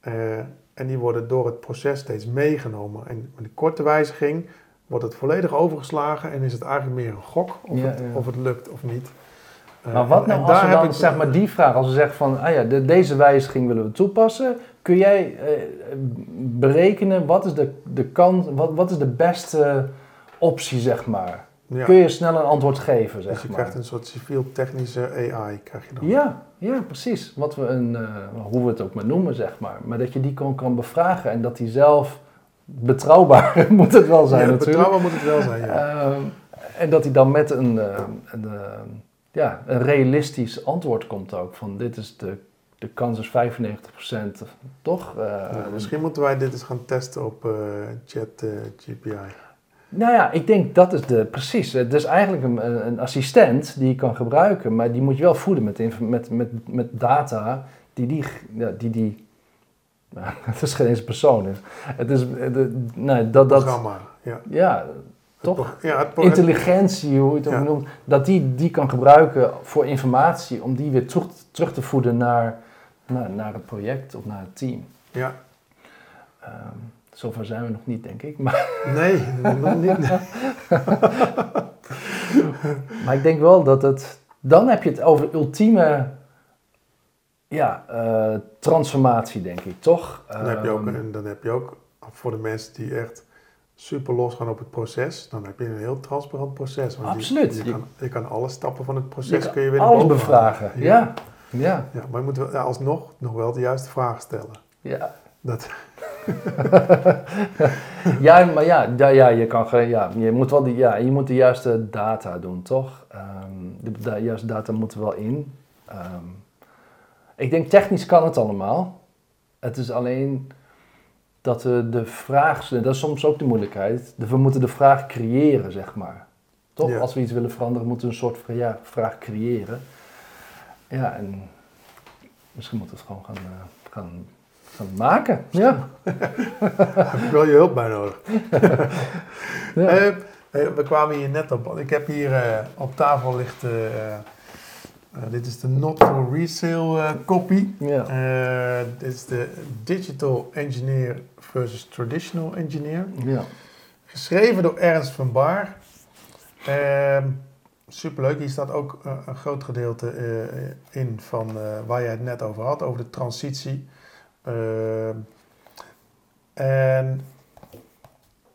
Eh, en die worden door het proces steeds meegenomen. En met een korte wijziging wordt het volledig overgeslagen en is het eigenlijk meer een gok of, Ja, het, of het lukt of niet. Eh, Maar wat en- nou en als we daar heb dan, ik- zeg maar, die vraag, als we zeggen van, ah ja, de- deze wijziging willen we toepassen, kun jij eh, berekenen wat is de, de kans, wat, wat is de beste optie, zeg maar? ja. Kun je snel een antwoord geven, zeg Dus je maar? krijgt een soort civiel-technische AI, krijg je dan. Ja, ja, precies. Wat we een, eh, hoe we het ook maar noemen, zeg maar. Maar dat je die kan, kan bevragen en dat die zelf betrouwbaar moet het wel zijn Ja, natuurlijk. betrouwbaar moet het wel zijn, ja. Ehm, en dat hij dan met een, eh, een, ja, een realistisch antwoord komt ook. Van dit is de, de kans is 95%, toch? Eh, Ja, misschien moeten wij dit eens gaan testen op eh, Chat eh, GPI. Nou ja, ik denk dat is de, precies. Het is eigenlijk een, een assistent die je kan gebruiken, maar die moet je wel voeden met, met, met, met data die die, die, die nou, het is geen eens een persoon. is. Het is, de, nee, dat, dat, Programma, ja. ja, toch? Ja, het pro- Intelligentie, hoe je het ook Ja. noemt, dat die die kan gebruiken voor informatie, om die weer terug, terug te voeden naar, naar, naar het project of naar het team. ja. Ehm zover zijn we nog niet, denk ik. Maar, Nee, nog niet. maar ik denk wel dat het. Dan heb je het over ultieme ja, eh, transformatie, denk ik, toch? Dan heb, je ook, Ehm, en dan heb je ook voor de mensen die echt super los gaan op het proces, dan heb je een heel transparant proces. Want Absoluut. Je, Je- kan, je kan alle stappen van het proces kun je weer alles bevragen. Ja, ja, Ja, maar je moet wel, ja, alsnog nog wel de juiste vragen stellen. ja. Dat, Ja, maar ja, ja, ja, je, kan, ja, je, moet wel die, ja, je moet de juiste data doen, toch? Ehm, de, de juiste data moet er wel in. Ehm, ik denk technisch kan het allemaal. Het is alleen dat we de vraag, dat is soms ook de moeilijkheid, we moeten de vraag creëren, zeg maar. Toch? Ja. Als we iets willen veranderen, moeten we een soort van, ja, vraag creëren. Ja, en misschien moeten we het gewoon gaan, uh, gaan, gaan maken. Ja. heb ik wel je hulp bij nodig. ja. we kwamen hier net op. Ik heb hier op tafel ligt dit is de not for resale copy. Ja. Dit is de Digital Engineer versus Traditional Engineer. Ja. Geschreven door Ernst van Baar. Ehm, superleuk. Hier staat ook een groot gedeelte in van waar jij het net over had, over de transitie. Ehm, en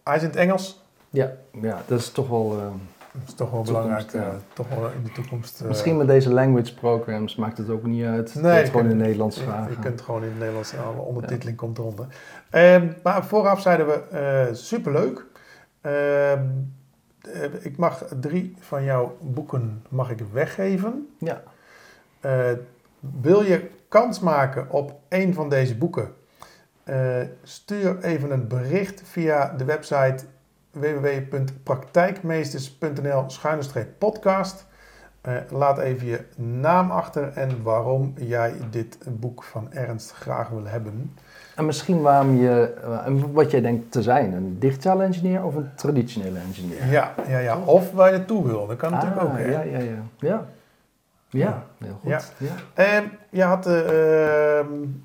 hij is in het Engels. Ja, ja dat is toch wel dat is toch wel belangrijk, ja. toch wel in de toekomst. Misschien met deze language programs maakt het ook niet uit. Nee, je gewoon in het Nederlands vragen. Je kunt gewoon in het Nederlands, alle ondertiteling komt eronder. Um, maar vooraf zeiden we, superleuk. Uh, ik mag drie van jouw boeken mag ik weggeven. Ja. wil je kans maken op één van deze boeken? stuur even een bericht via de website www.praktijkmeesters.nl-podcast. Uh, laat even je naam achter en waarom jij dit boek van Ernst graag wil hebben. En misschien waarom je, uh, wat jij denkt te zijn, een digitale engineer of een traditionele engineer. Ja, ja, ja. of waar je naartoe wil, dat kan natuurlijk ah, ook. Hè? Ja, ja, ja. ja. Ja, heel goed. Ja. Ja. je had uh,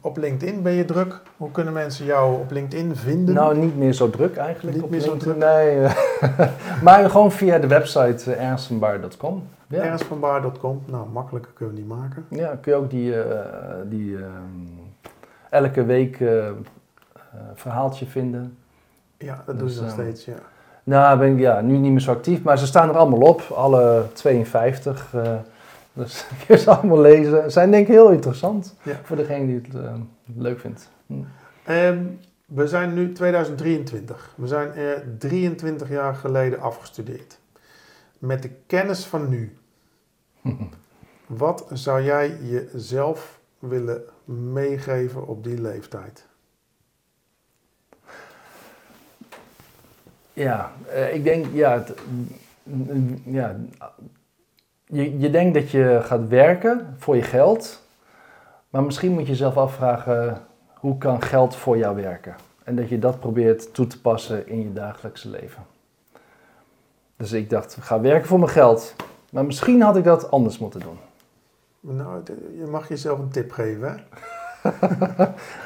op LinkedIn, ben je druk? Hoe kunnen mensen jou op LinkedIn vinden? Nou, niet meer zo druk eigenlijk. Niet op meer LinkedIn. zo druk? Nee, maar gewoon via de website uh. Ja. Ernstvanbaar.com, nou makkelijker kunnen we niet maken. Ja, kun je ook die, uh, die ehm, elke week verhaaltje vinden. Ja, dat dus, doen ze nog steeds, ja. Nou, ben ik ja, nu niet meer zo actief, maar ze staan er allemaal op, alle 52. Dus je ze allemaal lezen. Ze zijn denk ik heel interessant voor degene die het leuk vindt. Hm. Um, we zijn nu 2023. We zijn uh, 23 jaar geleden afgestudeerd. Met de kennis van nu. Wat zou jij jezelf willen meegeven op die leeftijd? Ja, uh, ik denk, ja, het, ja je, je denkt dat je gaat werken voor je geld, maar misschien moet je jezelf afvragen hoe kan geld voor jou werken? En dat je dat probeert toe te passen in je dagelijkse leven. Dus ik dacht, ga werken voor mijn geld. Maar misschien had ik dat anders moeten doen. Nou, je mag jezelf een tip geven, hè?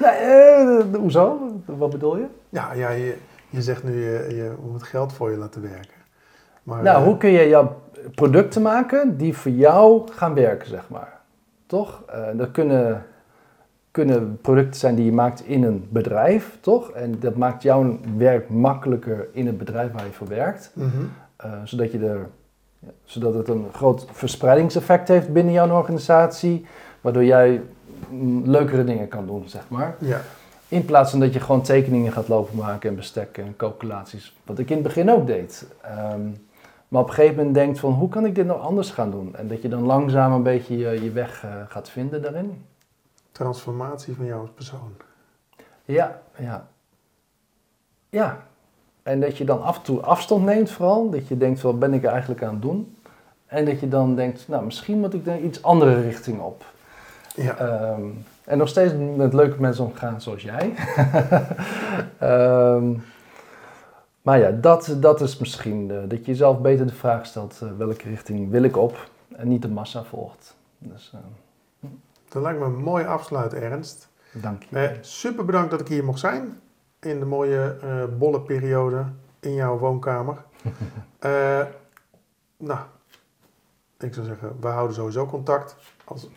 nee, eh, hoezo? Wat bedoel je? Ja, ja je, je zegt nu, je, je moet geld voor je laten werken. Maar, nou, hoe kun je jouw producten maken die voor jou gaan werken, zeg maar. Toch? Uh, dat kunnen, kunnen producten zijn die je maakt in een bedrijf, toch? En dat maakt jouw werk makkelijker in het bedrijf waar je voor werkt. Mm -hmm. uh, zodat, je er, zodat het een groot verspreidingseffect heeft binnen jouw organisatie, waardoor jij leukere dingen kan doen, zeg maar. Ja. In plaats van dat je gewoon tekeningen gaat lopen maken en bestekken en calculaties. Wat ik in het begin ook deed. Um, maar op een gegeven moment denkt van hoe kan ik dit nou anders gaan doen? En dat je dan langzaam een beetje je, je weg uh, gaat vinden daarin. Transformatie van jou als persoon. Ja, ja. Ja. En dat je dan af en toe afstand neemt vooral. Dat je denkt, wat ben ik eigenlijk aan het doen? En dat je dan denkt, nou misschien moet ik er iets andere richting op. Ja. Um, en nog steeds met leuke mensen omgaan zoals jij. um, Maar ja, dat, dat is misschien de, dat je jezelf beter de vraag stelt: uh, welke richting wil ik op? En niet de massa volgt. Dus, uh, dat lijkt me een mooi afsluit, Ernst. Dank je. Uh, super bedankt dat ik hier mocht zijn. In de mooie bolle periode in jouw woonkamer. nou, ik zou zeggen, we houden sowieso contact. Als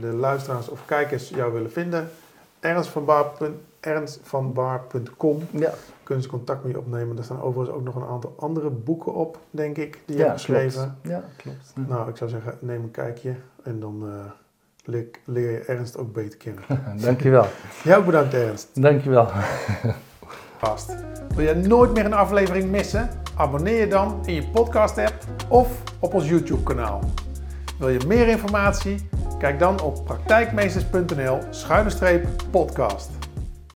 de luisteraars of kijkers jou willen vinden, ernstvanbaar.com. Ja kunnen ze contact met je opnemen. Er staan overigens ook nog een aantal andere boeken op, denk ik, die je hebt geschreven. Klopt. Ja, klopt. Nou, ik zou zeggen, neem een kijkje en dan uh, leer, leer, je Ernst ook beter kennen. Dankjewel. Ook bedankt, Ernst. Dankjewel. Wil je nooit meer een aflevering missen? Abonneer je dan in je podcast-app of op ons YouTube-kanaal. Wil je meer informatie? Kijk dan op praktijkmeesters.nl-podcast.